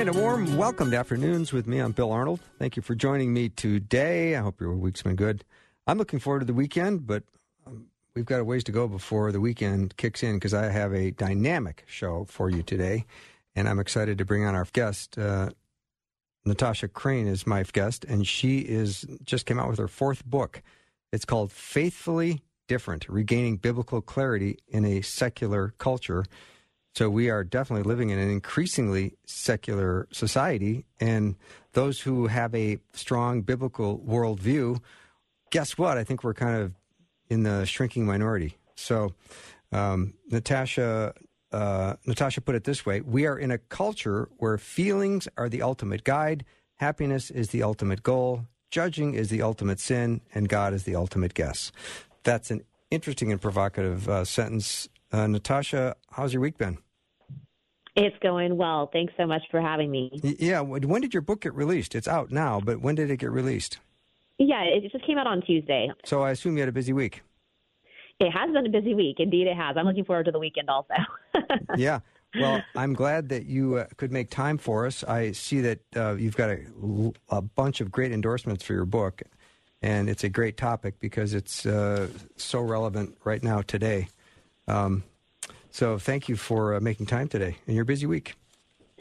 And a warm welcome to Afternoons with me. I'm Bill Arnold. Thank you for joining me today. I hope your week's been good. I'm looking forward to the weekend, but um, we've got a ways to go before the weekend kicks in because I have a dynamic show for you today. And I'm excited to bring on our guest. Uh, Natasha Crain is my guest, and she is just came out with her fourth book. It's called Faithfully Different Regaining Biblical Clarity in a Secular Culture. So we are definitely living in an increasingly secular society, and those who have a strong biblical worldview, guess what? I think we're kind of in the shrinking minority. So, um, Natasha, uh, Natasha put it this way: We are in a culture where feelings are the ultimate guide, happiness is the ultimate goal, judging is the ultimate sin, and God is the ultimate guess. That's an interesting and provocative uh, sentence uh, Natasha, how's your week been? It's going well. Thanks so much for having me. Yeah. When did your book get released? It's out now, but when did it get released? Yeah, it just came out on Tuesday. So I assume you had a busy week. It has been a busy week. Indeed, it has. I'm looking forward to the weekend also. yeah. Well, I'm glad that you uh, could make time for us. I see that uh, you've got a, a, bunch of great endorsements for your book, and it's a great topic because it's uh, so relevant right now today. Um, so thank you for uh, making time today in your busy week.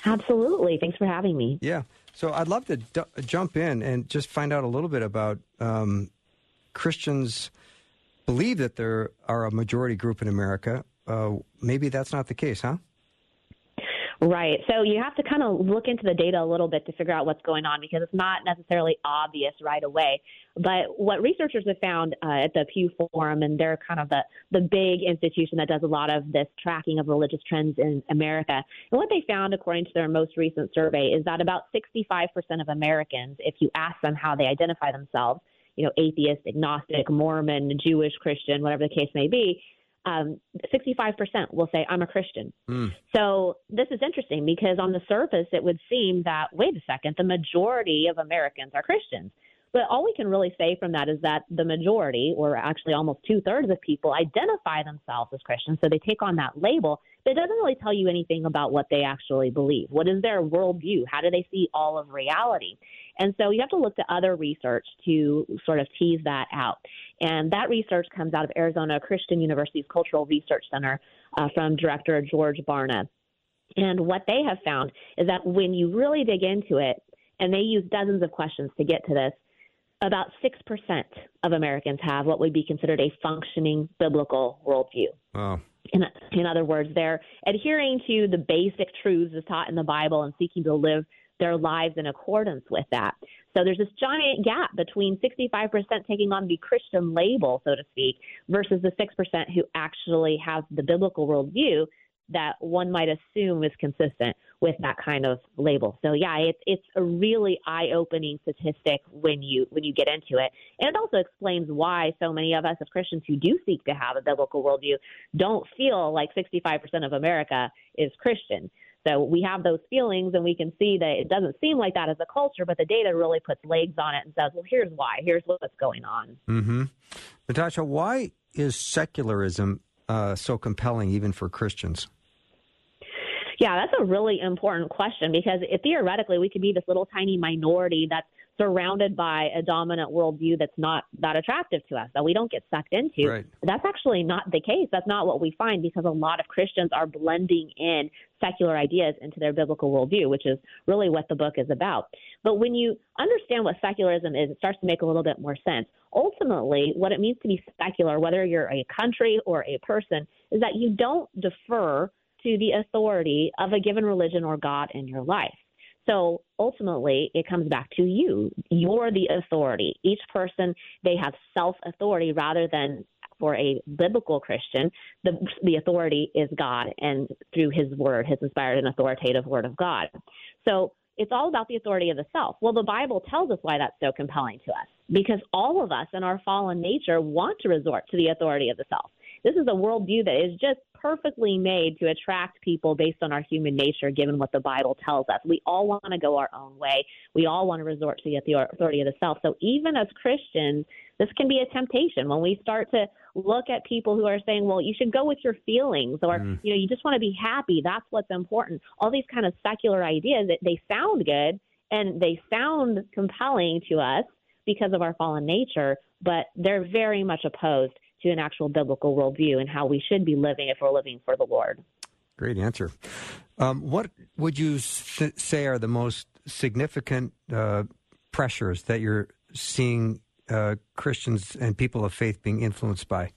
Absolutely. Thanks for having me. Yeah. So I'd love to d- jump in and just find out a little bit about um, Christians believe that there are a majority group in America. Uh, maybe that's not the case, huh? Right. So you have to kind of look into the data a little bit to figure out what's going on because it's not necessarily obvious right away. But what researchers have found uh, at the Pew Forum, and they're kind of the, the big institution that does a lot of this tracking of religious trends in America. And what they found, according to their most recent survey, is that about 65% of Americans, if you ask them how they identify themselves, you know, atheist, agnostic, Mormon, Jewish, Christian, whatever the case may be, um, 65% will say, I'm a Christian. Mm. So this is interesting because on the surface, it would seem that, wait a second, the majority of Americans are Christians. But all we can really say from that is that the majority, or actually almost two thirds of people, identify themselves as Christians. So they take on that label, but it doesn't really tell you anything about what they actually believe. What is their worldview? How do they see all of reality? And so you have to look to other research to sort of tease that out. And that research comes out of Arizona Christian University's Cultural Research Center uh, from director George Barna. And what they have found is that when you really dig into it, and they use dozens of questions to get to this, about 6% of Americans have what would be considered a functioning biblical worldview. Oh. In, in other words, they're adhering to the basic truths as taught in the Bible and seeking to live their lives in accordance with that. So there's this giant gap between 65% taking on the Christian label, so to speak, versus the 6% who actually have the biblical worldview that one might assume is consistent with that kind of label. So yeah, it's it's a really eye-opening statistic when you when you get into it, and it also explains why so many of us as Christians who do seek to have a biblical worldview don't feel like 65% of America is Christian. So we have those feelings and we can see that it doesn't seem like that as a culture, but the data really puts legs on it and says, well, here's why. Here's what's going on. Mm-hmm. Natasha, why is secularism uh, so compelling even for Christians? Yeah, that's a really important question because theoretically we could be this little tiny minority that's surrounded by a dominant worldview that's not that attractive to us, that we don't get sucked into. Right. That's actually not the case. That's not what we find because a lot of Christians are blending in secular ideas into their biblical worldview, which is really what the book is about. But when you understand what secularism is, it starts to make a little bit more sense. Ultimately, what it means to be secular, whether you're a country or a person, is that you don't defer to the authority of a given religion or God in your life. So ultimately, it comes back to you. You're the authority. Each person, they have self authority rather than for a biblical Christian, the, the authority is God and through his word, his inspired and authoritative word of God. So it's all about the authority of the self. Well, the Bible tells us why that's so compelling to us because all of us in our fallen nature want to resort to the authority of the self. This is a worldview that is just perfectly made to attract people based on our human nature, given what the Bible tells us. We all want to go our own way. We all want to resort to the authority of the self. So even as Christians, this can be a temptation when we start to look at people who are saying, well, you should go with your feelings or, mm. you know, you just want to be happy. That's what's important. All these kind of secular ideas that they sound good and they sound compelling to us because of our fallen nature, but they're very much opposed to an actual biblical worldview and how we should be living if we're living for the Lord. Great answer. Um, what would you say are the most significant uh, pressures that you're seeing uh, Christians and people of faith being influenced by?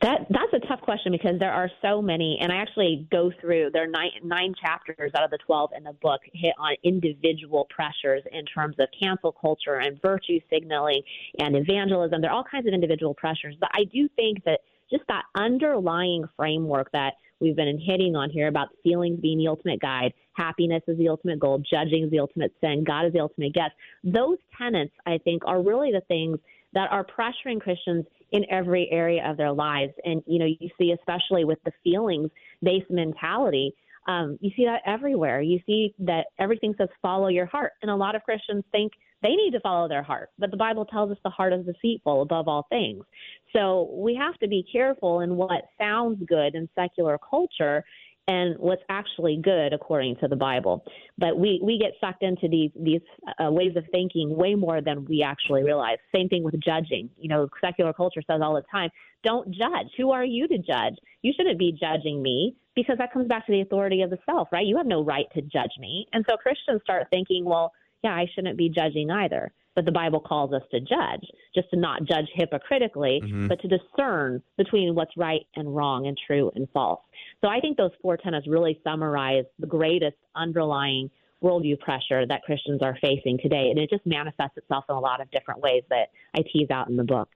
That that's a tough question because there are so many, and I actually go through there are nine nine chapters out of the twelve in the book hit on individual pressures in terms of cancel culture and virtue signaling and evangelism. There are all kinds of individual pressures, but I do think that just that underlying framework that we've been hitting on here about feelings being the ultimate guide, happiness is the ultimate goal, judging is the ultimate sin, God is the ultimate guest. Those tenets, I think, are really the things that are pressuring Christians in every area of their lives. And, you know, you see, especially with the feelings based mentality, um, you see that everywhere. You see that everything says follow your heart. And a lot of Christians think they need to follow their heart. But the Bible tells us the heart is deceitful above all things. So we have to be careful in what sounds good in secular culture and what's actually good according to the Bible. But we, we get sucked into these these uh, ways of thinking way more than we actually realize. Same thing with judging. You know, secular culture says all the time, don't judge. Who are you to judge? You shouldn't be judging me because that comes back to the authority of the self, right? You have no right to judge me. And so Christians start thinking, well, yeah, I shouldn't be judging either but the Bible calls us to judge, just to not judge hypocritically, mm-hmm. but to discern between what's right and wrong and true and false. So I think those four tenets really summarize the greatest underlying worldview pressure that Christians are facing today. And it just manifests itself in a lot of different ways that I tease out in the book.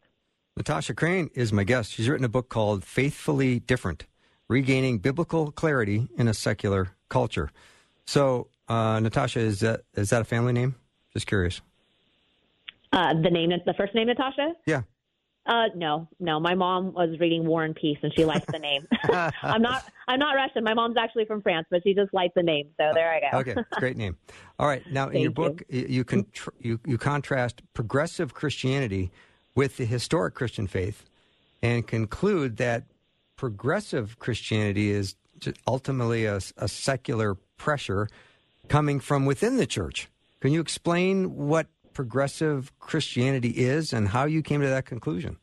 Natasha Crain is my guest. She's written a book called Faithfully Different Regaining Biblical Clarity in a Secular Culture. So, uh, Natasha, is that, is that a family name? Just curious. Uh, the name, the first name, Natasha. Yeah. Uh, no, no. My mom was reading War and Peace, and she liked the name. I'm not. I'm not Russian. My mom's actually from France, but she just liked the name. So there I go. okay, great name. All right. Now, in your book, you. you can you you contrast progressive Christianity with the historic Christian faith, and conclude that progressive Christianity is ultimately a, a secular pressure coming from within the church. Can you explain what progressive Christianity is and how you came to that conclusion.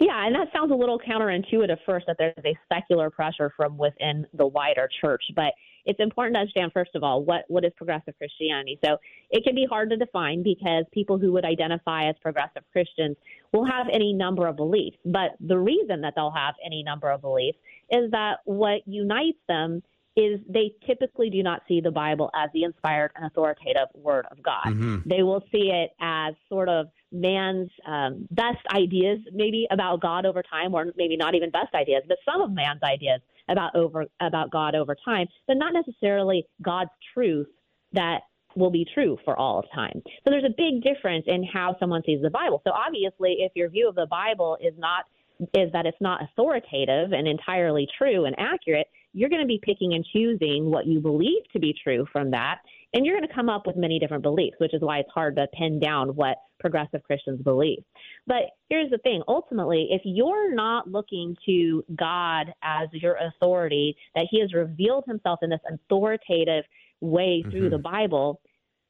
Yeah, and that sounds a little counterintuitive first that there's a secular pressure from within the wider church, but it's important to understand first of all what what is progressive Christianity. So it can be hard to define because people who would identify as progressive Christians will have any number of beliefs, but the reason that they'll have any number of beliefs is that what unites them is they typically do not see the Bible as the inspired and authoritative Word of God. Mm-hmm. They will see it as sort of man's um, best ideas, maybe about God over time, or maybe not even best ideas, but some of man's ideas about over about God over time, but not necessarily God's truth that will be true for all of time. So there's a big difference in how someone sees the Bible. So obviously, if your view of the Bible is not is that it's not authoritative and entirely true and accurate, you're going to be picking and choosing what you believe to be true from that. And you're going to come up with many different beliefs, which is why it's hard to pin down what progressive Christians believe. But here's the thing ultimately, if you're not looking to God as your authority, that He has revealed Himself in this authoritative way through mm-hmm. the Bible,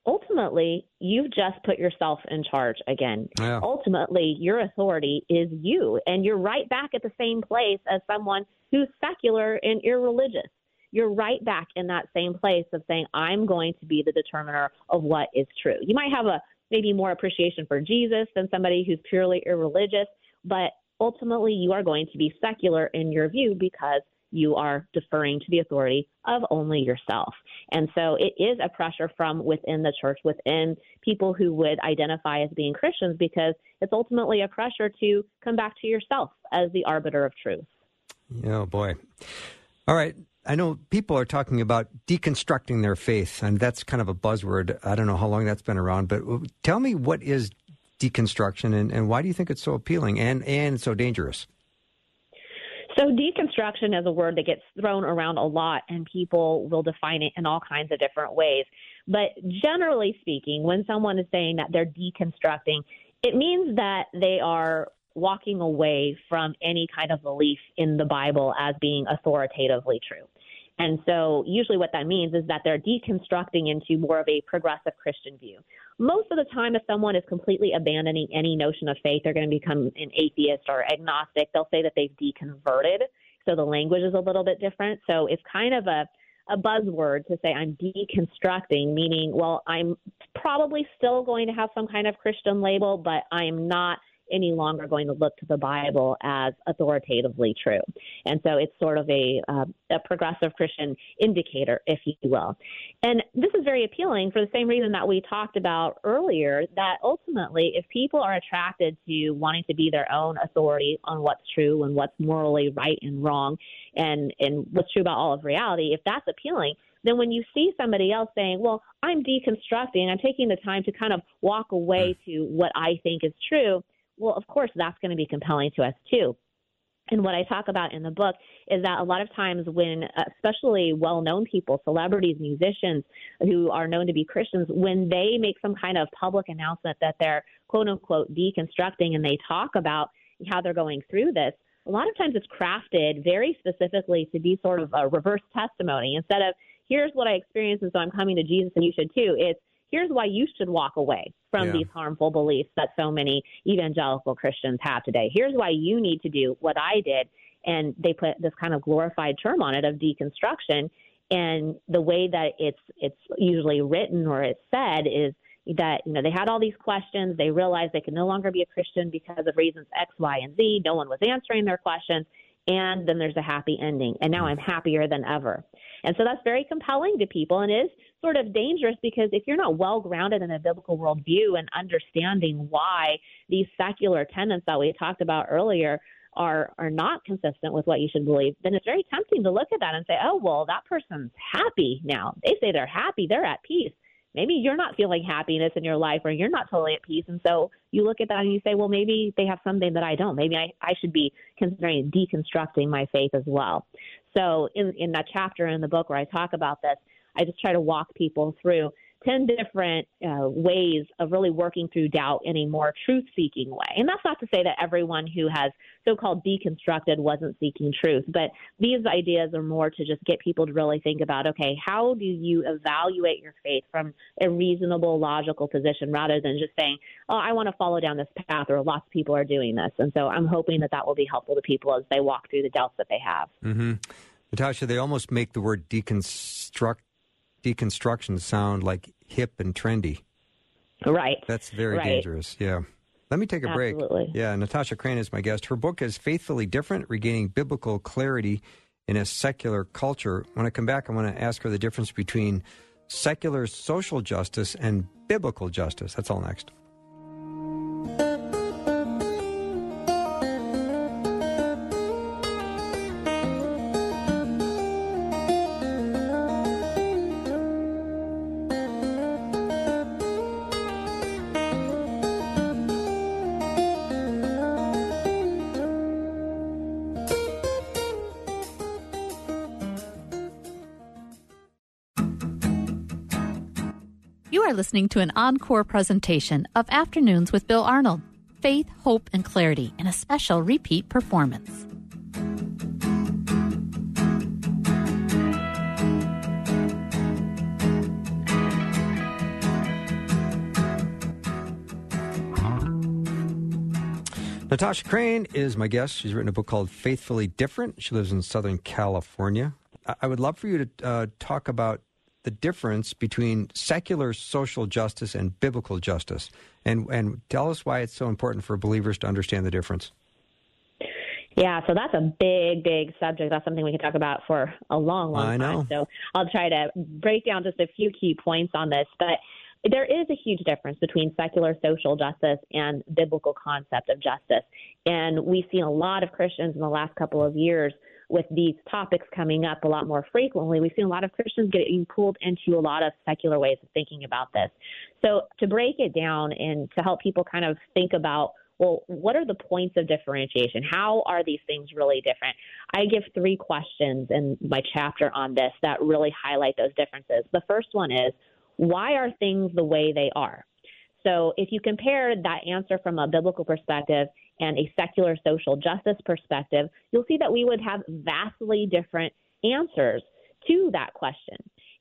ultimately you've just put yourself in charge again. Yeah. Ultimately, your authority is you, and you're right back at the same place as someone who's secular and irreligious. You're right back in that same place of saying, I'm going to be the determiner of what is true. You might have a maybe more appreciation for Jesus than somebody who's purely irreligious, but ultimately you are going to be secular in your view because you are deferring to the authority of only yourself. And so it is a pressure from within the church, within people who would identify as being Christians, because it's ultimately a pressure to come back to yourself as the arbiter of truth. Oh, boy. All right. I know people are talking about deconstructing their faith, and that's kind of a buzzword. I don't know how long that's been around, but tell me what is deconstruction and, and why do you think it's so appealing and, and so dangerous? So, deconstruction is a word that gets thrown around a lot, and people will define it in all kinds of different ways. But generally speaking, when someone is saying that they're deconstructing, it means that they are walking away from any kind of belief in the Bible as being authoritatively true. And so, usually, what that means is that they're deconstructing into more of a progressive Christian view. Most of the time, if someone is completely abandoning any notion of faith, they're going to become an atheist or agnostic. They'll say that they've deconverted. So, the language is a little bit different. So, it's kind of a a buzzword to say I'm deconstructing, meaning, well, I'm probably still going to have some kind of Christian label, but I'm not any longer going to look to the Bible as authoritatively true. And so it's sort of a, uh, a progressive Christian indicator, if you will. And this is very appealing for the same reason that we talked about earlier that ultimately, if people are attracted to wanting to be their own authority on what's true and what's morally right and wrong and, and what's true about all of reality, if that's appealing, then when you see somebody else saying, well, I'm deconstructing, I'm taking the time to kind of walk away mm. to what I think is true, well, of course, that's going to be compelling to us too. And what I talk about in the book is that a lot of times when, especially well known people, celebrities, musicians who are known to be Christians, when they make some kind of public announcement that they're quote unquote deconstructing and they talk about how they're going through this, a lot of times it's crafted very specifically to be sort of a reverse testimony. Instead of, here's what I experienced and so I'm coming to Jesus and you should too, it's, here's why you should walk away from yeah. these harmful beliefs that so many evangelical Christians have today. Here's why you need to do what I did. And they put this kind of glorified term on it of deconstruction. And the way that it's it's usually written or it's said is that you know they had all these questions. They realized they could no longer be a Christian because of reasons X, Y, and Z. No one was answering their questions, and then there's a happy ending. And now hmm. I'm happier than ever. And so that's very compelling to people and is sort of dangerous because if you're not well grounded in a biblical worldview and understanding why these secular tenets that we talked about earlier are are not consistent with what you should believe, then it's very tempting to look at that and say, "Oh, well, that person's happy now. They say they're happy, they're at peace." Maybe you're not feeling happiness in your life or you're not totally at peace. And so you look at that and you say, well, maybe they have something that I don't. Maybe I, I should be considering deconstructing my faith as well. So in, in that chapter in the book where I talk about this, I just try to walk people through 10 different uh, ways of really working through doubt in a more truth seeking way. And that's not to say that everyone who has so called deconstructed wasn't seeking truth, but these ideas are more to just get people to really think about okay, how do you evaluate your faith from a reasonable, logical position rather than just saying, oh, I want to follow down this path or lots of people are doing this. And so I'm hoping that that will be helpful to people as they walk through the doubts that they have. Mm-hmm. Natasha, they almost make the word deconstruct deconstruction sound like hip and trendy. Right. That's very right. dangerous. Yeah. Let me take a Absolutely. break. Yeah, Natasha Crain is my guest. Her book is Faithfully Different Regaining Biblical Clarity in a Secular Culture. When I come back, I want to ask her the difference between secular social justice and biblical justice. That's all next. Are listening to an encore presentation of Afternoons with Bill Arnold Faith, Hope, and Clarity in a special repeat performance. Natasha Crain is my guest. She's written a book called Faithfully Different. She lives in Southern California. I would love for you to uh, talk about the difference between secular social justice and biblical justice, and and tell us why it's so important for believers to understand the difference. Yeah, so that's a big, big subject. That's something we can talk about for a long, long I time. know. So I'll try to break down just a few key points on this. But there is a huge difference between secular social justice and biblical concept of justice. And we've seen a lot of Christians in the last couple of years with these topics coming up a lot more frequently. We've seen a lot of Christians getting pulled into a lot of secular ways of thinking about this. So to break it down and to help people kind of think about well, what are the points of differentiation? How are these things really different? I give three questions in my chapter on this that really highlight those differences. The first one is why are things the way they are? So if you compare that answer from a biblical perspective and a secular social justice perspective, you'll see that we would have vastly different answers to that question.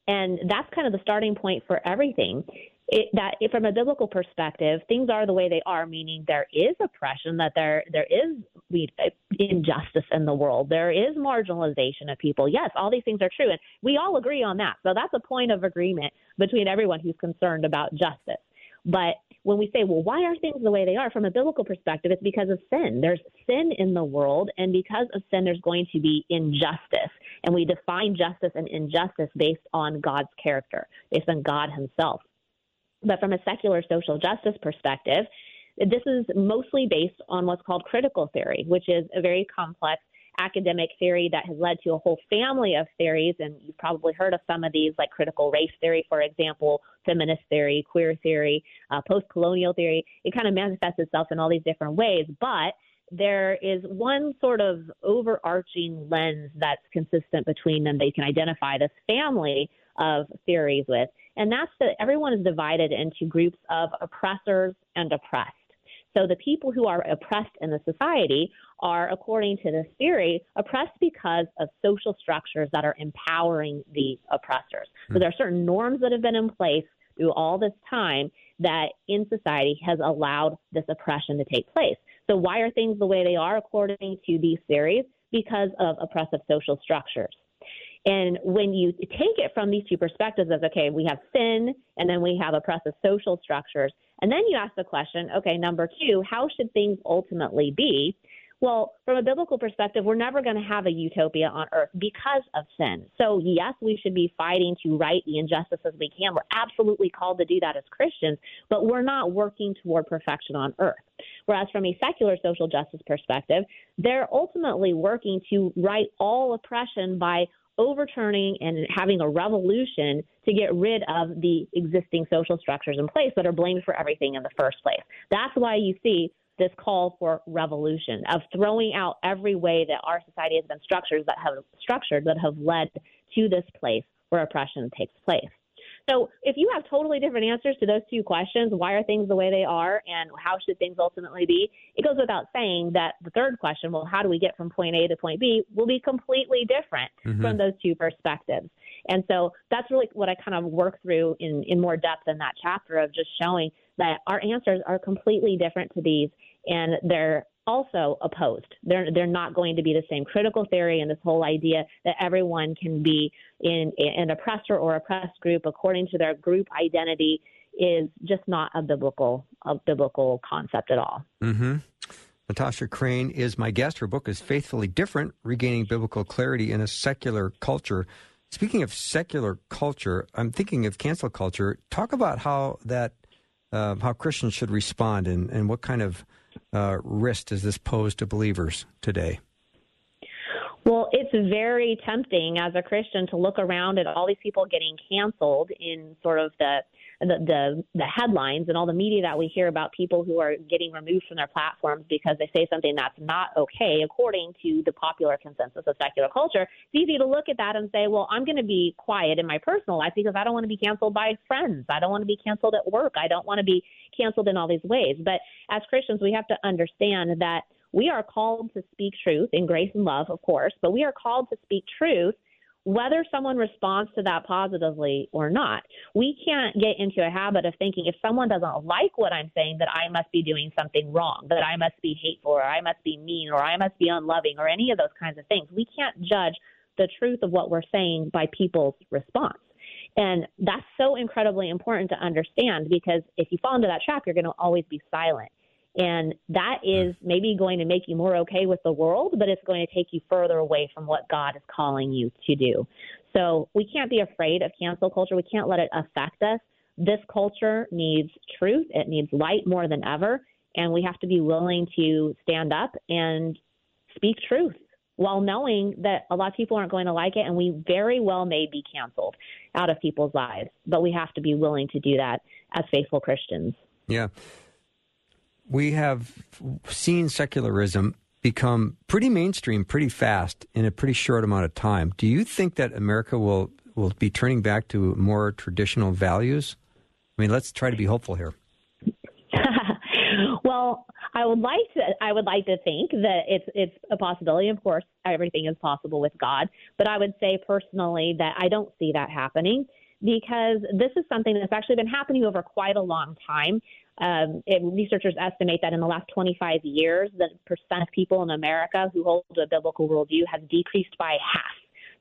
And that's kind of the starting point for everything it, that from a biblical perspective, things are the way they are, meaning there is oppression, that there there is injustice in the world, there is marginalization of people. Yes, all these things are true, and we all agree on that. So that's a point of agreement between everyone who's concerned about justice. But when we say, well, why are things the way they are? From a biblical perspective, it's because of sin. There's sin in the world, and because of sin, there's going to be injustice. And we define justice and injustice based on God's character, based on God Himself. But from a secular social justice perspective, this is mostly based on what's called critical theory, which is a very complex academic theory that has led to a whole family of theories. And you've probably heard of some of these, like critical race theory, for example, feminist theory, queer theory, uh, post colonial theory. It kind of manifests itself in all these different ways. But there is one sort of overarching lens that's consistent between them that you can identify this family of theories with. And that's that everyone is divided into groups of oppressors and oppressed. So the people who are oppressed in the society are, according to this theory, oppressed because of social structures that are empowering the oppressors. So hmm. there are certain norms that have been in place through all this time that in society has allowed this oppression to take place. So why are things the way they are according to these theories? Because of oppressive social structures. And when you take it from these two perspectives of, okay, we have sin and then we have oppressive social structures, and then you ask the question, okay, number two, how should things ultimately be? Well, from a biblical perspective, we're never going to have a utopia on earth because of sin. So, yes, we should be fighting to right the injustices we can. We're absolutely called to do that as Christians, but we're not working toward perfection on earth. Whereas from a secular social justice perspective, they're ultimately working to right all oppression by overturning and having a revolution to get rid of the existing social structures in place that are blamed for everything in the first place. That's why you see this call for revolution of throwing out every way that our society has been structured that have structured that have led to this place where oppression takes place. So if you have totally different answers to those two questions, why are things the way they are and how should things ultimately be? It goes without saying that the third question, well, how do we get from point A to point B, will be completely different mm-hmm. from those two perspectives. And so that's really what I kind of work through in, in more depth in that chapter of just showing that our answers are completely different to these and they're also opposed. They're they're not going to be the same. Critical theory and this whole idea that everyone can be in, an oppressor or oppressed group according to their group identity is just not a biblical a biblical concept at all. Mm-hmm. Natasha Crain is my guest. Her book is Faithfully Different Regaining Biblical Clarity in a Secular Culture. Speaking of secular culture, I'm thinking of cancel culture. Talk about how that, uh, how Christians should respond and, and what kind of Uh, risk does this pose to believers today? Well, it's very tempting as a Christian to look around at all these people getting canceled in sort of the the, the the headlines and all the media that we hear about people who are getting removed from their platforms because they say something that's not okay according to the popular consensus of secular culture. It's easy to look at that and say, well, I'm going to be quiet in my personal life because I don't want to be canceled by friends. I don't want to be canceled at work. I don't want to be canceled in all these ways. But as Christians, we have to understand that we are called to speak truth in grace and love, of course, but we are called to speak truth whether someone responds to that positively or not. We can't get into a habit of thinking if someone doesn't like what I'm saying, that I must be doing something wrong, that I must be hateful, or I must be mean, or I must be unloving, or any of those kinds of things. We can't judge the truth of what we're saying by people's response. And that's so incredibly important to understand because if you fall into that trap, you're going to always be silent. And that hmm. is maybe going to make you more okay with the world, but it's going to take you further away from what God is calling you to do. So we can't be afraid of cancel culture. We can't let it affect us. This culture needs truth, it needs light more than ever. And we have to be willing to stand up and speak truth while knowing that a lot of people aren't going to like it and we very well may be canceled out of people's lives. But we have to be willing to do that as faithful Christians. Yeah. We have seen secularism become pretty mainstream pretty fast in a pretty short amount of time. Do you think that America will will be turning back to more traditional values? I mean, let's try to be hopeful here. well, I would like to I would like to think that it's it's a possibility. Of course, everything is possible with God, but I would say personally that I don't see that happening because this is something that's actually been happening over quite a long time. Um, it, researchers estimate that in the last 25 years, the percent of people in America who hold a biblical worldview has decreased by half.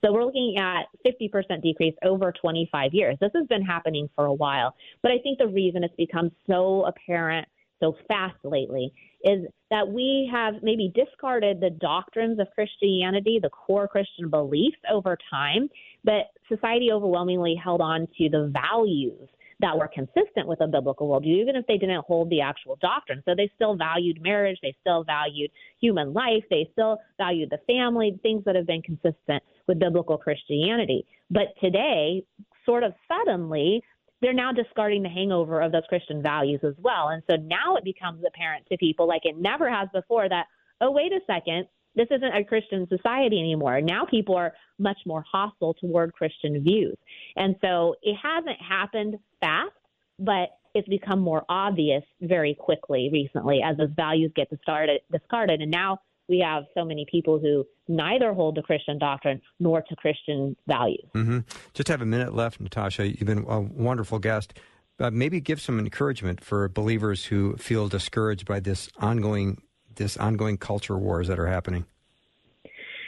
So we're looking at 50% decrease over 25 years. This has been happening for a while, but I think the reason it's become so apparent so fast lately is that we have maybe discarded the doctrines of Christianity, the core Christian beliefs over time, but society overwhelmingly held on to the values that were consistent with a biblical worldview, even if they didn't hold the actual doctrine. So they still valued marriage, they still valued human life, they still valued the family, things that have been consistent with biblical Christianity. But today, sort of suddenly, they're now discarding the hangover of those Christian values as well. And so now it becomes apparent to people, like it never has before, that, oh, wait a second, this isn't a Christian society anymore. Now people are much more hostile toward Christian views. And so it hasn't happened fast, but it's become more obvious very quickly recently as those values get discarded, discarded. And now we have so many people who neither hold to Christian doctrine nor to Christian values. Mm-hmm. Just have a minute left, Natasha. You've been a wonderful guest. Uh, maybe give some encouragement for believers who feel discouraged by this ongoing this ongoing culture wars that are happening.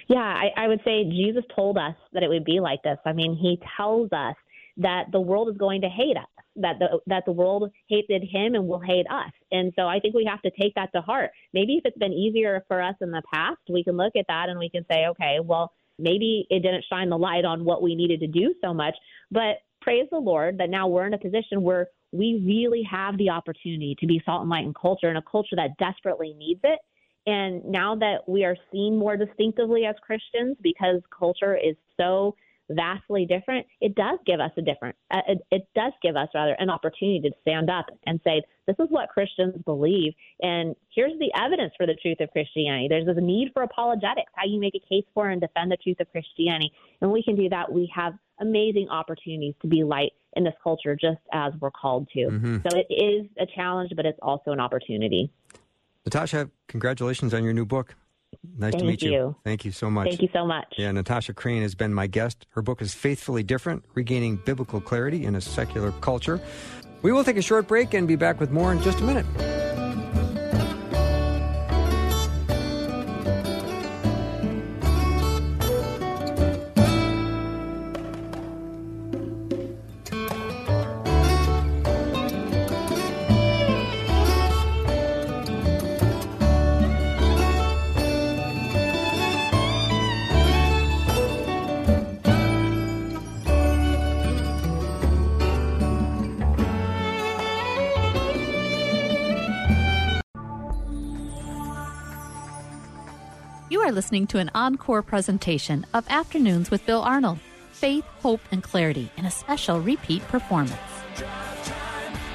Yeah, I, I would say Jesus told us that it would be like this. I mean, he tells us that the world is going to hate us that the that the world hated him and will hate us. And so I think we have to take that to heart. Maybe if it's been easier for us in the past, we can look at that and we can say, okay, well, maybe it didn't shine the light on what we needed to do so much, but praise the Lord that now we're in a position where we really have the opportunity to be salt and light in culture and a culture that desperately needs it. And now that we are seen more distinctively as Christians because culture is so vastly different, it does give us a different, uh, it, it does give us rather an opportunity to stand up and say, this is what Christians believe, and here's the evidence for the truth of Christianity. There's this need for apologetics, how you make a case for and defend the truth of Christianity, and we can do that. We have amazing opportunities to be light in this culture, just as we're called to. Mm-hmm. So it is a challenge, but it's also an opportunity. Natasha, congratulations on your new book. Nice Thank to meet you. you. Thank you so much. Thank you so much. Yeah, Natasha Crain has been my guest. Her book is Faithfully Different Regaining Biblical Clarity in a Secular Culture. We will take a short break and be back with more in just a minute. Are listening to an encore presentation of Afternoons with Bill Arnold Faith, Hope, and Clarity in a special repeat performance.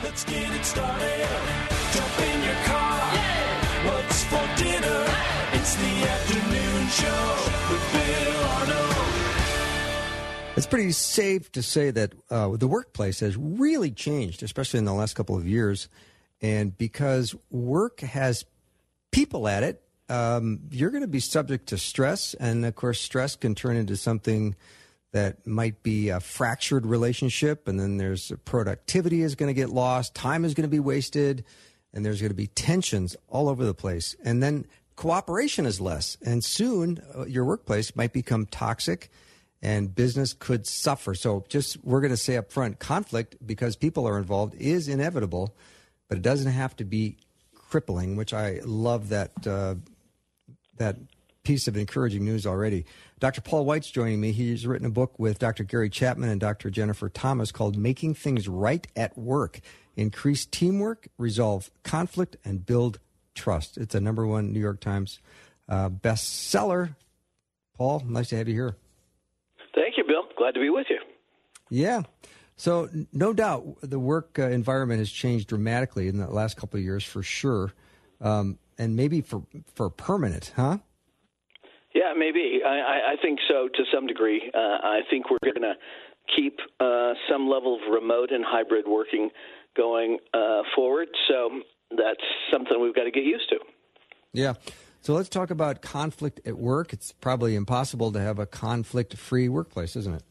Let's get it started. It's. It's pretty safe to say that uh, the workplace has really changed, especially in the last couple of years. And because work has people at it um, you're going to be subject to stress. And of course, stress can turn into something that might be a fractured relationship. And then there's productivity is going to get lost, time is going to be wasted, and there's going to be tensions all over the place. And then cooperation is less. And soon uh, your workplace might become toxic and business could suffer. So just we're going to say up front conflict because people are involved is inevitable, but it doesn't have to be crippling, which I love that uh, that piece of encouraging news already. Dr. Paul White's joining me. He's written a book with Dr. Gary Chapman and Dr. Jennifer Thomas called Making Things Right at Work Increase Teamwork, Resolve Conflict, and Build Trust. It's a number one New York Times uh, bestseller. Paul, nice to have you here. Thank you, Bill. Glad to be with you. Yeah. So, no doubt, the work uh, environment has changed dramatically in the last couple of years, for sure, um, and maybe for for permanent, huh? Yeah, maybe. I, I think so to some degree. Uh, I think we're going to keep uh, some level of remote and hybrid working going uh, forward. So that's something we've got to get used to. Yeah. So let's talk about conflict at work. It's probably impossible to have a conflict free workplace, isn't it?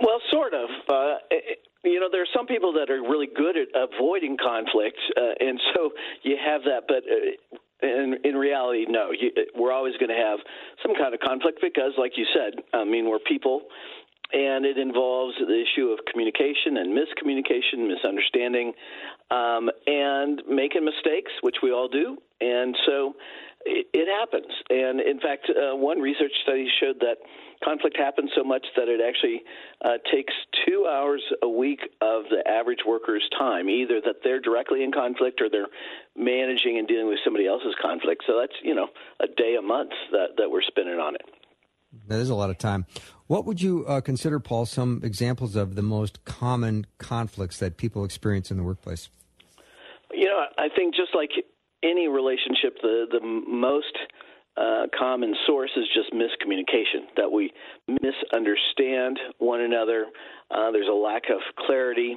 Well, sort of. Uh, it, you know, there are some people that are really good at avoiding conflict, uh, and so you have that. But uh, in, in reality, no. You, we're always going to have some kind of conflict because, like you said, I mean, we're people, and it involves the issue of communication and miscommunication, misunderstanding, um, and making mistakes, which we all do. And so it, it happens. And in fact, uh, one research study showed that conflict happens so much that it actually uh, takes two hours a week of the average worker's time, either that they're directly in conflict or they're managing and dealing with somebody else's conflict. So that's you know a day a month that that we're spending on it. That is a lot of time. What would you uh, consider, Paul, some examples of the most common conflicts that people experience in the workplace? You know, I think just like any relationship, the the most uh, common source is just miscommunication, that we misunderstand one another. Uh, there's a lack of clarity,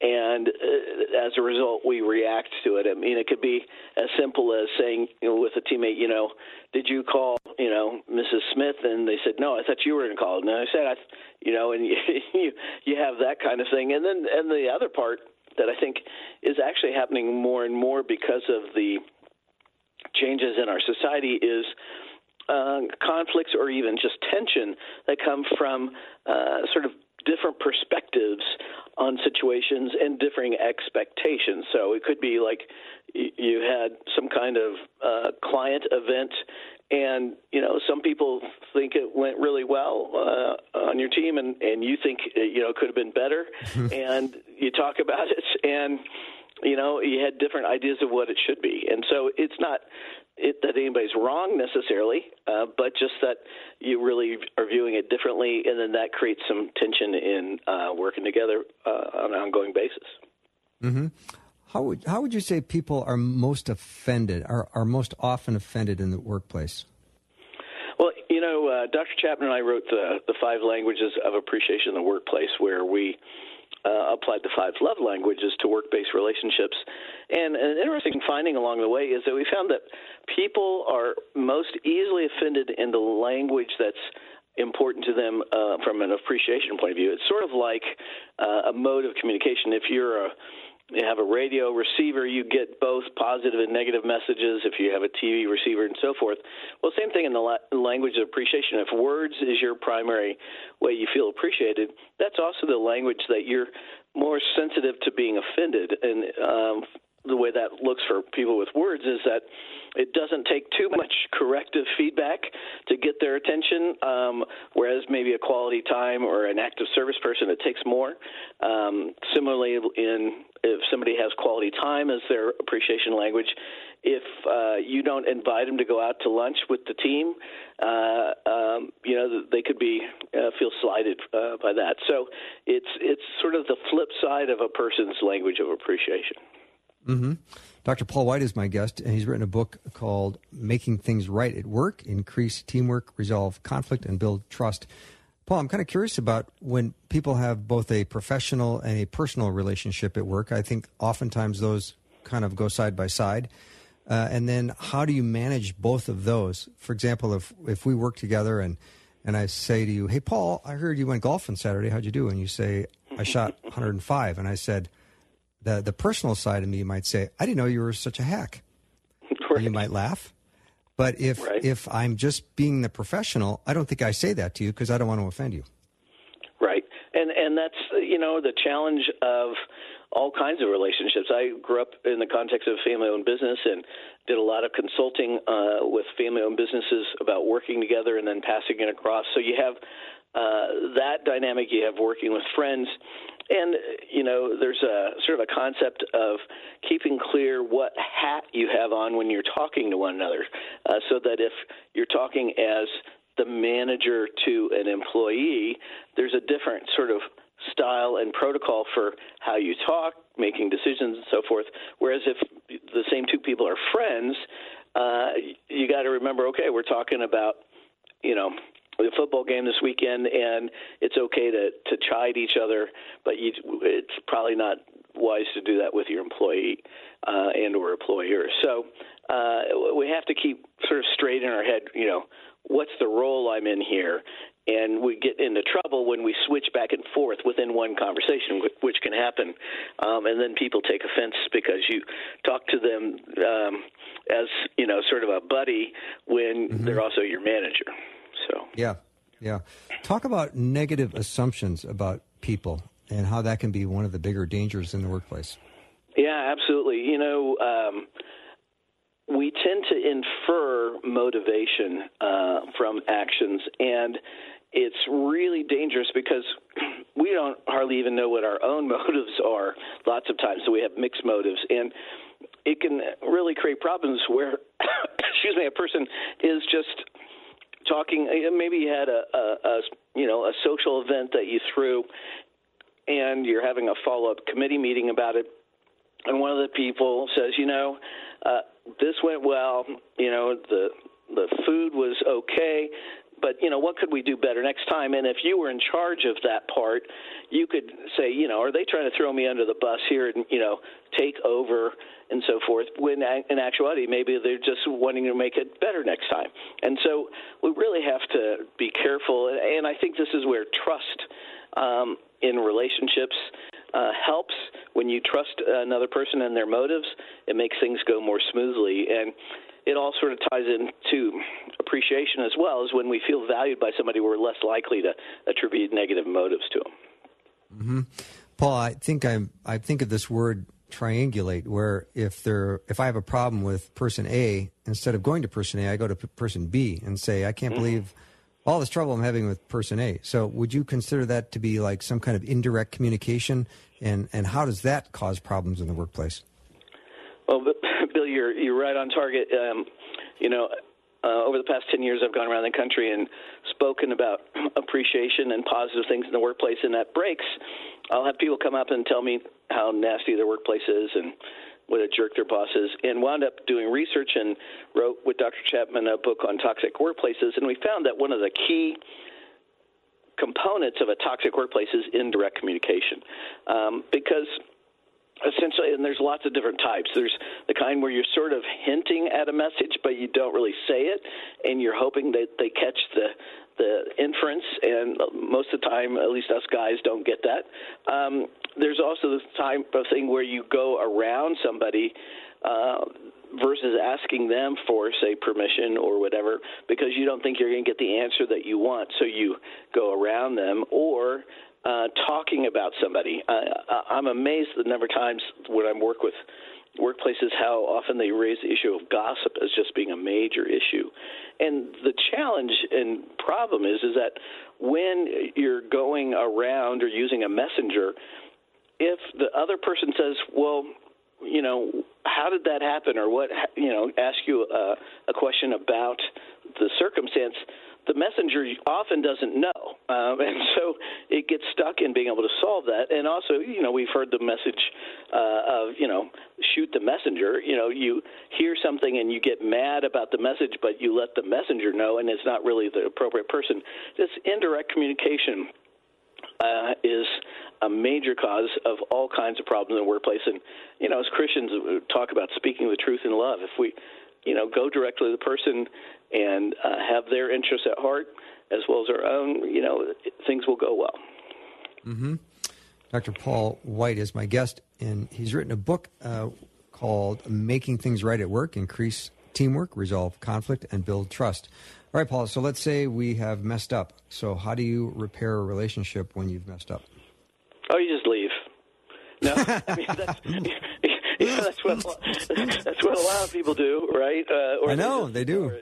and uh, as a result, we react to it. I mean, it could be as simple as saying you know, with a teammate, you know, did you call, you know, Mrs. Smith? And they said, no, I thought you were going to call. And I said, I, you know, and you you have that kind of thing. And then and the other part that I think is actually happening more and more because of the changes in our society is uh, conflicts or even just tension that come from uh, sort of different perspectives on situations and differing expectations. So it could be like you had some kind of uh, client event and you know some people think it went really well uh, on your team and and you think you know it could have been better and you talk about it and you know, you had different ideas of what it should be. And so it's not it, that anybody's wrong necessarily, uh, but just that you really are viewing it differently, and then that creates some tension in uh, working together uh, on an ongoing basis. Mm-hmm. How would how would you say people are most offended, are are most often offended in the workplace? Well, you know, uh, Dr. Chapman and I wrote the the five languages of appreciation in the workplace, where we uh, applied the five love languages to work based relationships. And an interesting finding along the way is that we found that people are most easily offended in the language that's important to them uh, from an appreciation point of view. It's sort of like uh, a mode of communication. If you're a you have a radio receiver, you get both positive and negative messages. If you have a TV receiver and so forth, well, same thing in the la- language of appreciation. If words is your primary way you feel appreciated, that's also the language that you're more sensitive to being offended. And um, the way that looks for people with words is that it doesn't take too much corrective feedback to get their attention, um, whereas maybe a quality time or an active service person, it takes more. Um, similarly, in if somebody has quality time as their appreciation language, if uh, you don't invite them to go out to lunch with the team, uh, um, you know they could be uh, feel slighted uh, by that. So it's it's sort of the flip side of a person's language of appreciation. Mm-hmm. Dr. Paul White is my guest, and he's written a book called Making Things Right at Work Increase Teamwork, Resolve Conflict, and Build Trust. Paul, I'm kind of curious about when people have both a professional and a personal relationship at work. I think oftentimes those kind of go side by side. Uh, and then how do you manage both of those? For example, if, if we work together and, and I say to you, Hey, Paul, I heard you went golfing Saturday. How'd you do? And you say, I shot 105. And I said, the the personal side of me might say, I didn't know you were such a hack. Right. You might laugh. But if right. if I'm just being the professional, I don't think I say that to you because I don't want to offend you. Right, and and that's you know the challenge of all kinds of relationships. I grew up in the context of a family-owned business and did a lot of consulting uh, with family-owned businesses about working together and then passing it across. So you have uh, that dynamic. You have working with friends, and you know there's a sort of a concept of keeping clear what hat you have on when you're talking to one another, uh, so that if you're talking as the manager to an employee, there's a different sort of style and protocol for how you talk, making decisions, and so forth. Whereas if the same two people are friends, uh, you got to remember, okay, we're talking about, you know, the football game this weekend, and it's okay to to chide each other, but you, it's probably not wise to do that with your employee uh, and or employer. So uh, we have to keep sort of straight in our head, you know, what's the role I'm in here, and we get into trouble when we switch back and forth within one conversation, which can happen, um, and then people take offense because you talk to them um, as you know, sort of a buddy when mm-hmm. they're also your manager. So yeah, yeah. Talk about negative assumptions about people and how that can be one of the bigger dangers in the workplace. Yeah, absolutely. You know. Um, we tend to infer motivation uh, from actions, and it's really dangerous because we don't hardly even know what our own motives are lots of times. So we have mixed motives, and it can really create problems where, excuse me, a person is just talking. Uh, maybe you had a, a, a you know a social event that you threw, and you're having a follow up committee meeting about it, and one of the people says, you know, uh, this went well. You know, the the food was okay but you know what could we do better next time? And if you were in charge of that part you could say you know are they trying to throw me under the bus here and you know take over and so forth when in actuality maybe they're just wanting to make it better next time. And so we really have to be careful. And i think this is where trust um, in relationships uh, helps. When you trust another person and their motives it makes things go more smoothly. And it all sort of ties into appreciation as well as when we feel valued by somebody, we're less likely to attribute negative motives to them. Mm-hmm. Paul, I think I'm. I think of this word triangulate, where if there, if I have a problem with person A, instead of going to person A, I go to person B and say, I can't mm-hmm. believe all this trouble I'm having with person A. So, would you consider that to be like some kind of indirect communication, and and how does that cause problems in the workplace? Well, Bill, you're you're right on target. Um, you know, uh, over the past 10 years, I've gone around the country and spoken about appreciation and positive things in the workplace. And at breaks, I'll have people come up and tell me how nasty their workplace is and what a jerk their boss is. And wound up doing research and wrote with Dr. Chapman a book on toxic workplaces. And we found that one of the key components of a toxic workplace is indirect communication, um, because essentially and there's lots of different types. There's the kind where you're sort of hinting at a message but you don't really say it and you're hoping that they catch the the inference and most of the time at least us guys don't get that. Um, there's also this type of thing where you go around somebody uh, versus asking them for say permission or whatever because you don't think you're going to get the answer that you want so you go around them or uh, talking about somebody. Uh, I'm amazed the number of times when I work with workplaces how often they raise the issue of gossip as just being a major issue. And the challenge and problem is is that when you're going around or using a messenger, if the other person says, "Well, you know, how did that happen?" or what, you know, ask you a, a question about the circumstance, the messenger often doesn't know, um, and so it gets stuck in being able to solve that. And also, you know, we've heard the message uh, of you know shoot the messenger. You know, you hear something and you get mad about the message, but you let the messenger know, and it's not really the appropriate person. This indirect communication uh, is a major cause of all kinds of problems in the workplace. And you know, as Christians, we talk about speaking the truth in love. If we you know, go directly to the person and uh, have their interests at heart as well as our own, you know, things will go well. Mm-hmm. Dr. Paul White is my guest, and he's written a book uh, called Making Things Right at Work Increase Teamwork, Resolve Conflict, and Build Trust. All right, Paul, so let's say we have messed up. So, how do you repair a relationship when you've messed up? Oh, you just leave. No, I mean that's yeah, that's what that's what a lot of people do, right? Uh, or I know they do.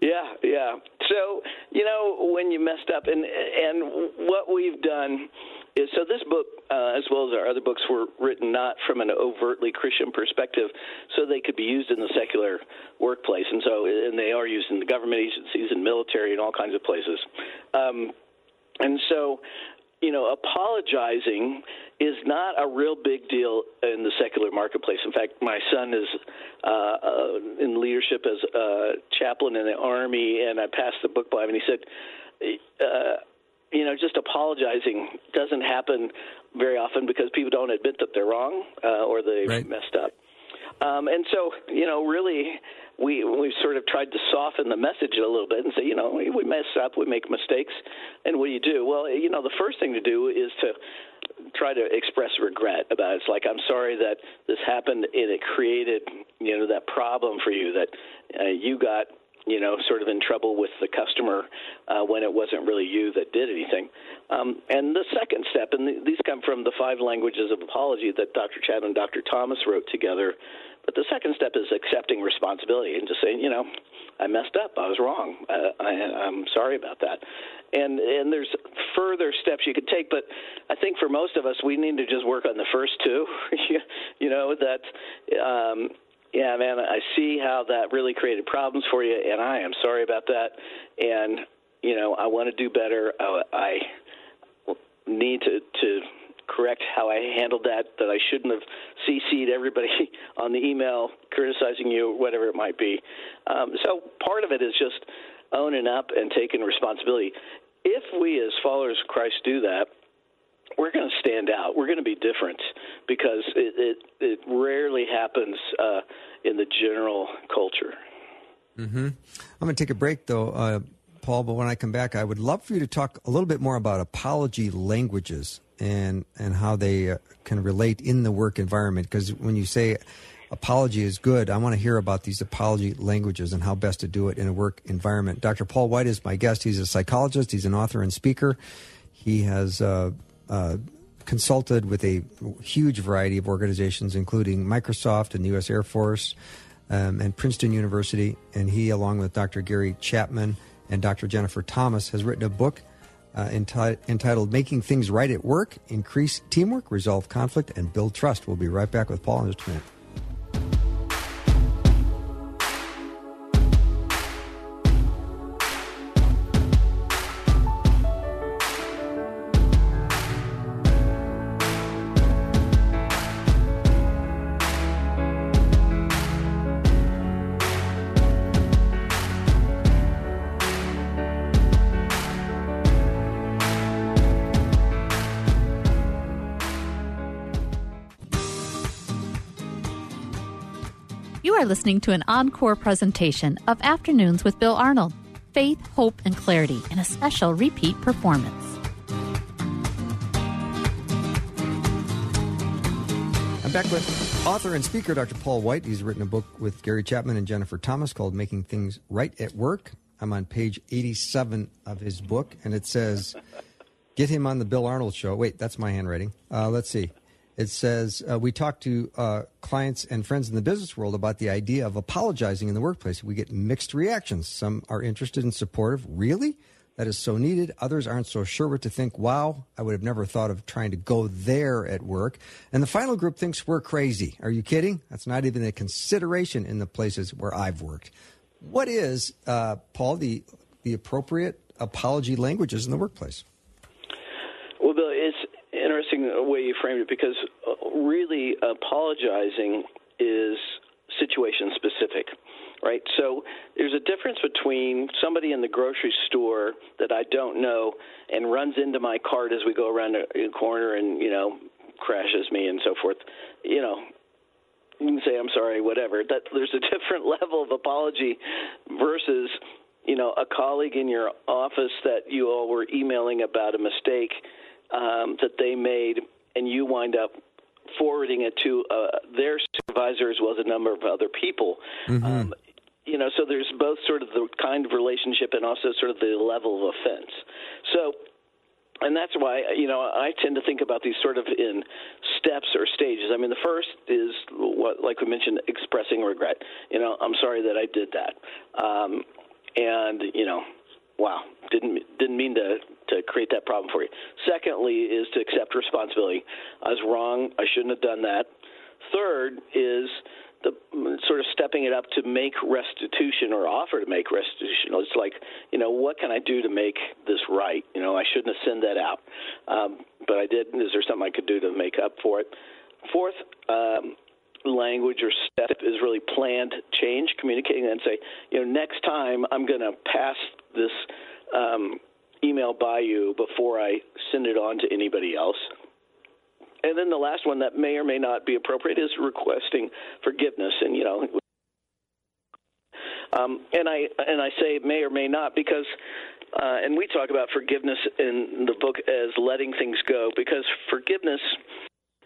Yeah, yeah. So you know when you messed up, and and what we've done is so this book, uh, as well as our other books, were written not from an overtly Christian perspective, so they could be used in the secular workplace, and so and they are used in the government agencies and military and all kinds of places. Um, and so, you know, apologizing is not a real big deal in the secular marketplace. In fact, my son is uh, uh, in leadership as a chaplain in the army, and I passed the book by him, and he said. Uh, you know, just apologizing doesn't happen very often because people don't admit that they're wrong uh, or they've right. messed up. Um, and so, you know, really, we we sort of tried to soften the message a little bit and say, you know, we mess up, we make mistakes, and what do you do? Well, you know, the first thing to do is to try to express regret about it. It's like I'm sorry that this happened and it created, you know, that problem for you that uh, you got you know, sort of in trouble with the customer uh, when it wasn't really you that did anything. Um, and the second step, and th- these come from the five languages of apology that Dr. Chad and Dr. Thomas wrote together. But the second step is accepting responsibility and just saying, you know, I messed up. I was wrong. Uh, I, I'm sorry about that. And and there's further steps you could take, but I think for most of us, we need to just work on the first two. you know that um, yeah, man, I see how that really created problems for you, and I am sorry about that. And you know, I want to do better. I, I need to to correct how I handled that. That I shouldn't have CC'd everybody on the email criticizing you, whatever it might be. Um, so part of it is just owning up and taking responsibility. If we, as followers of Christ, do that, we're going to stand out. We're going to be different because it it, it rarely happens uh, in the general culture. Mm-hmm. I'm going to take a break though, uh, Paul. But when I come back, I would love for you to talk a little bit more about apology languages and and how they uh, can relate in the work environment. Because when you say apology is good, I want to hear about these apology languages and how best to do it in a work environment. Dr. Paul White is my guest. He's a psychologist. He's an author and speaker. He has uh, uh, consulted with a huge variety of organizations, including Microsoft and the U.S. Air Force um, and Princeton University. And he, along with Dr. Gary Chapman and Dr. Jennifer Thomas, has written a book uh, enti- entitled Making Things Right at Work Increase Teamwork, Resolve Conflict, and Build Trust. We'll be right back with Paul in just a minute. Listening to an encore presentation of Afternoons with Bill Arnold Faith, Hope, and Clarity in a special repeat performance. I'm back with author and speaker Dr. Paul White. He's written a book with Gary Chapman and Jennifer Thomas called Making Things Right at Work. I'm on page 87 of his book, and it says, Get him on the Bill Arnold show. Wait, that's my handwriting. Uh, let's see. It says uh, we talk to uh, clients and friends in the business world about the idea of apologizing in the workplace. We get mixed reactions. Some are interested and supportive. Really? That is so needed. Others aren't so sure what to think. Wow, I would have never thought of trying to go there at work. And the final group thinks we're crazy. Are you kidding? That's not even a consideration in the places where I've worked. What is, uh, Paul, the the appropriate apology languages in the workplace? Interesting way you framed it because uh, really apologizing is situation specific right? So there's a difference between somebody in the grocery store that I don't know and runs into my cart as we go around a corner and you know crashes me and so forth. You know, you can say I'm sorry, whatever. That there's a different level of apology versus you know a colleague in your office that you all were emailing about a mistake um, that they made, and you wind up forwarding it to uh, their supervisor as well as a number of other people. Mm-hmm. Um, you know, so there's both sort of the kind of relationship and also sort of the level of offense. So and that's why you know I tend to think about these sort of in steps or stages. I mean, the first is what, like we mentioned, expressing regret. You know, I'm sorry that I did that, um, and you know, wow, didn't didn't mean to to create that problem for you. Secondly, is to accept responsibility. I was wrong. I shouldn't have done that. Third is the sort of stepping it up to make restitution or offer to make restitution. It's like, you know, what can I do to make this right? You know, I shouldn't have sent that out, um, but I did. Is there something I could do to make up for it? Fourth, um, language or step is really planned change, communicating and say, you know, next time I'm going to pass this um, email by you before I send it on to anybody else. And then the last one that may or may not be appropriate is requesting forgiveness. And you know, um, and I and I say may or may not because, uh, and we talk about forgiveness in the book as letting things go because forgiveness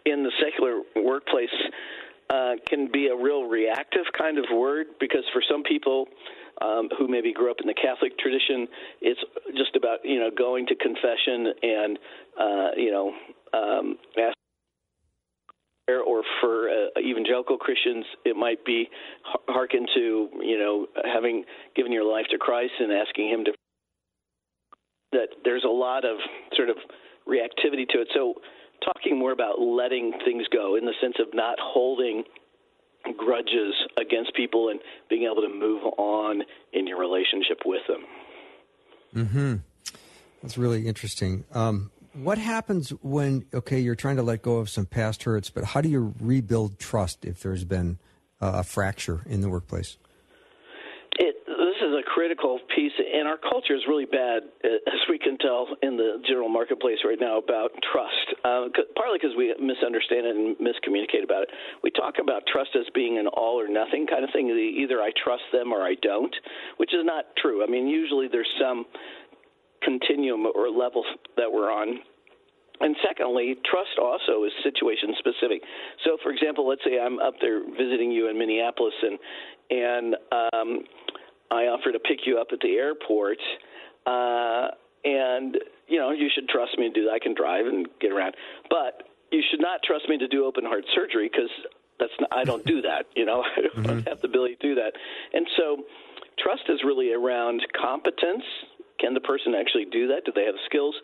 in the secular workplace uh, can be a real reactive kind of word because for some people um, who maybe grew up in the Catholic tradition, it's just about you know going to confession and uh, you know um, or for uh, evangelical Christians, it might be hearken to you know having given your life to Christ and asking Him to. That there's a lot of sort of reactivity to it. So, talking more about letting things go in the sense of not holding grudges against people and being able to move on in your relationship with them. Hmm. That's really interesting. Um, what happens when okay you're trying to let go of some past hurts but how do you rebuild trust if there's been a fracture in the workplace it, this is a critical piece and our culture is really bad as we can tell in the general marketplace right now about trust uh, partly because we misunderstand it and miscommunicate about it we talk about trust as being an all or nothing kind of thing either i trust them or i don't which is not true i mean usually there's some continuum or level that we're on. And secondly, trust also is situation specific. So, for example, let's say I'm up there visiting you in Minneapolis, and and um, I offer to pick you up at the airport, uh, and you know you should trust me to do that. I can drive and get around, but you should not trust me to do open heart surgery because that's not, I don't do that. You know, I don't mm-hmm. have the ability to do that, and so trust is really around competence can the person actually do that? Do they have the skills?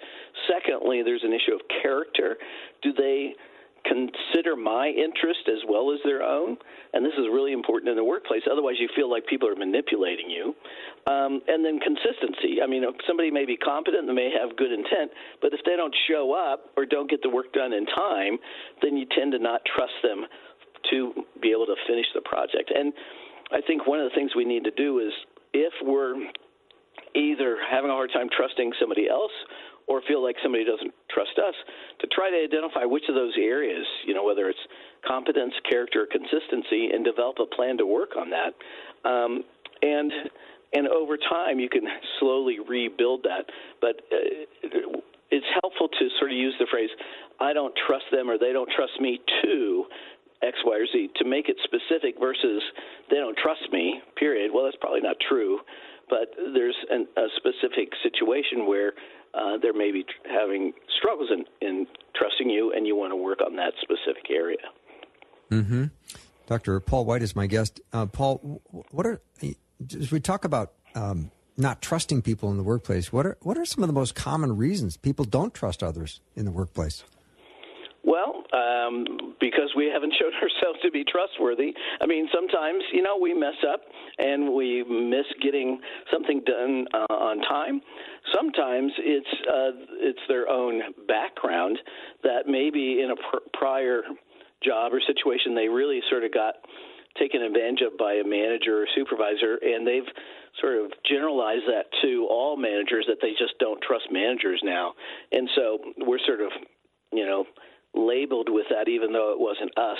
Secondly, there's an issue of character. Do they consider my interest as well as their own? And this is really important in the workplace. Otherwise, you feel like people are manipulating you. Um, and then consistency. I mean, somebody may be competent, they may have good intent, but if they don't show up or don't get the work done in time, then you tend to not trust them to be able to finish the project. And I think one of the things we need to do is if we're either having a hard time trusting somebody else or feel like somebody doesn't trust us to try to identify which of those areas, you know, whether it's competence, character, consistency, and develop a plan to work on that. Um, and and over time, you can slowly rebuild that. But uh, it's helpful to sort of use the phrase, "I don't trust them" or "They don't trust me" to X, Y, or Z to make it specific versus they don't trust me. Period. Well, that's probably not true but there's an, a specific situation where uh, there may be having struggles in, in trusting you, and you want to work on that specific area. Mm-hmm. Dr. Paul White is my guest. Uh, Paul, what are as we talk about um, not trusting people in the workplace? What are what are some of the most common reasons people don't trust others in the workplace? Well, um, because we haven't shown ourselves to be trustworthy. I mean, sometimes, you know, we mess up and we miss getting something done uh, on time. Sometimes it's uh, it's their own background that maybe in a pr- prior job or situation they really sort of got taken advantage of by a manager or supervisor, and they've sort of generalized that to all managers that they just don't trust managers now. And so we're sort of, you know, labeled with that, even though it wasn't us.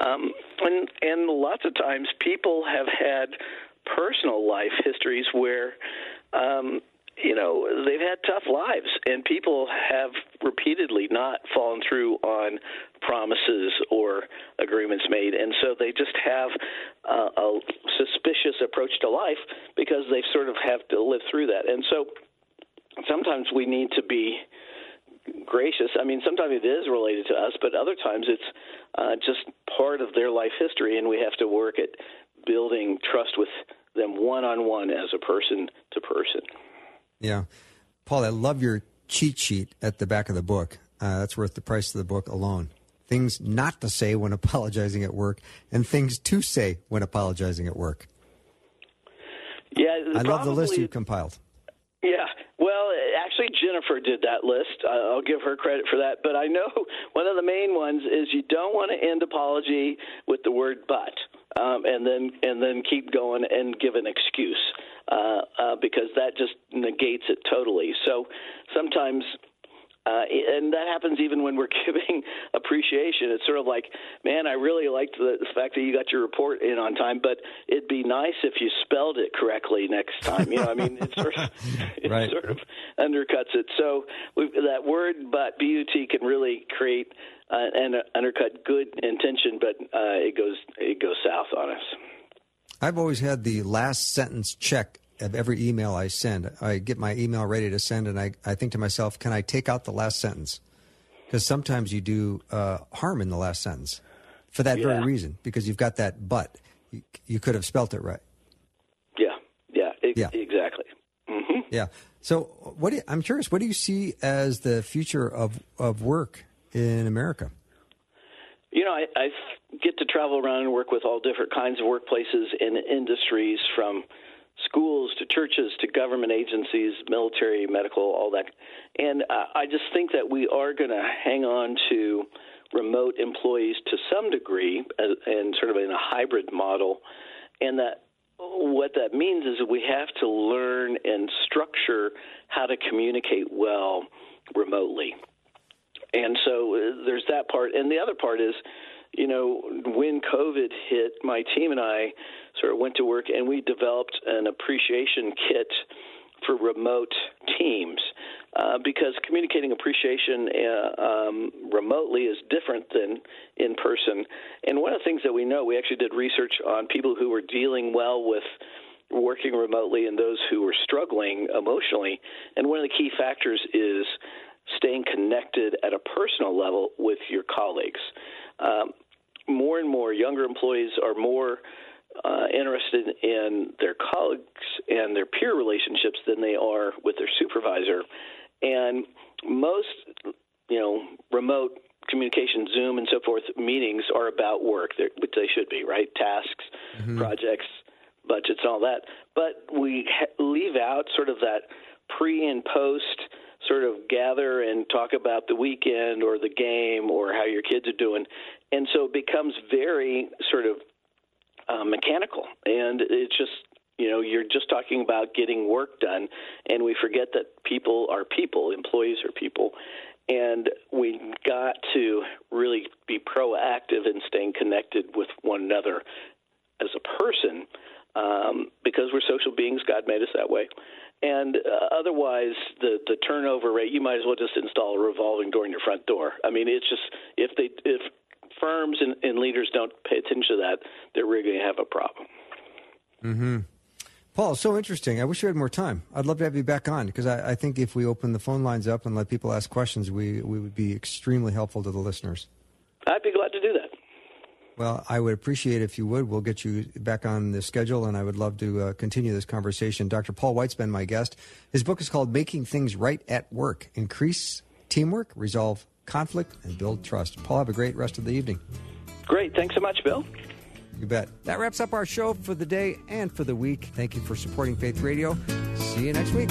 Um, and and lots of times people have had personal life histories where. Um, you know they've had tough lives and people have repeatedly not fallen through on promises or agreements made and so they just have uh, a suspicious approach to life because they sort of have to live through that and so sometimes we need to be gracious. I mean, sometimes it is related to us, but other times it's uh, just part of their life history, and we have to work at building trust with them one on one as a person to person. Yeah. Paul, I love your cheat sheet at the back of the book. Uh, that's worth the price of the book alone. Things not to say when apologizing at work, and things to say when apologizing at work. Yeah, I love the list you compiled. Yeah, well, actually, Jennifer did that list. I'll give her credit for that. But I know one of the main ones is you don't want to end apology with the word "but," um, and then and then keep going and give an excuse uh, uh, because that just negates it totally. So sometimes uh, and that happens even when we're giving appreciation. It's sort of like, man, I really liked the, the fact that you got your report in on time, but it'd be nice if you spelled it correctly next time. You know, I mean, it sort of it right. sort of undercuts it. So that word, but but can really create uh, and undercut good intention, but uh, it goes it goes south on us. I've always had the last sentence check of every email I send. I get my email ready to send, and I, I think to myself, can I take out the last sentence? Because sometimes you do uh, harm in the last sentence for that yeah. very reason, because you've got that but. You, you could have spelt it right. Yeah, yeah, yeah. exactly. Mm-hmm. Yeah. So, what you, I'm curious, what do you see as the future of, of work in America? You know, I, I get to travel around and work with all different kinds of workplaces and industries from schools to churches to government agencies, military, medical, all that. And uh, I just think that we are going to hang on to remote employees to some degree uh, and sort of in a hybrid model. And that what that means is that we have to learn and structure how to communicate well remotely. And so uh, there's that part. And the other part is, you know, when COVID hit, my team and I sort of went to work and we developed an appreciation kit for remote teams uh, because communicating appreciation uh, um, remotely is different than in person. And one of the things that we know, we actually did research on people who were dealing well with working remotely and those who were struggling emotionally. And one of the key factors is staying connected at a personal level with your colleagues. Um, more and more younger employees are more uh, interested in their colleagues and their peer relationships than they are with their supervisor. And most, you know, remote communication, Zoom and so forth, meetings are about work, which they should be, right? Tasks, mm-hmm. projects, budgets, and all that. But we ha- leave out sort of that pre and post sort of gather and talk about the weekend or the game or how your kids are doing. And so it becomes very sort of uh, mechanical, and it's just you know you're just talking about getting work done, and we forget that people are people, employees are people, and we got to really be proactive in staying connected with one another as a person um, because we're social beings. God made us that way. And uh, otherwise, the the turnover rate, you might as well just install a revolving door in your front door. I mean, it's just if they if firms and, and leaders don't pay attention to that, they're really going to have a problem. Hmm. Paul, so interesting. I wish you had more time. I'd love to have you back on because I, I, think if we open the phone lines up and let people ask questions, we, we would be extremely helpful to the listeners. I'd be glad to do that. Well, I would appreciate if you would. We'll get you back on the schedule, and I would love to uh, continue this conversation. Dr. Paul White's been my guest. His book is called Making Things Right at Work Increase Teamwork, Resolve conflict and build trust. Paul, have a great rest of the evening. Great. Thanks so much, Bill. You bet. That wraps up our show for the day and for the week. Thank you for supporting Faith Radio. See you next week.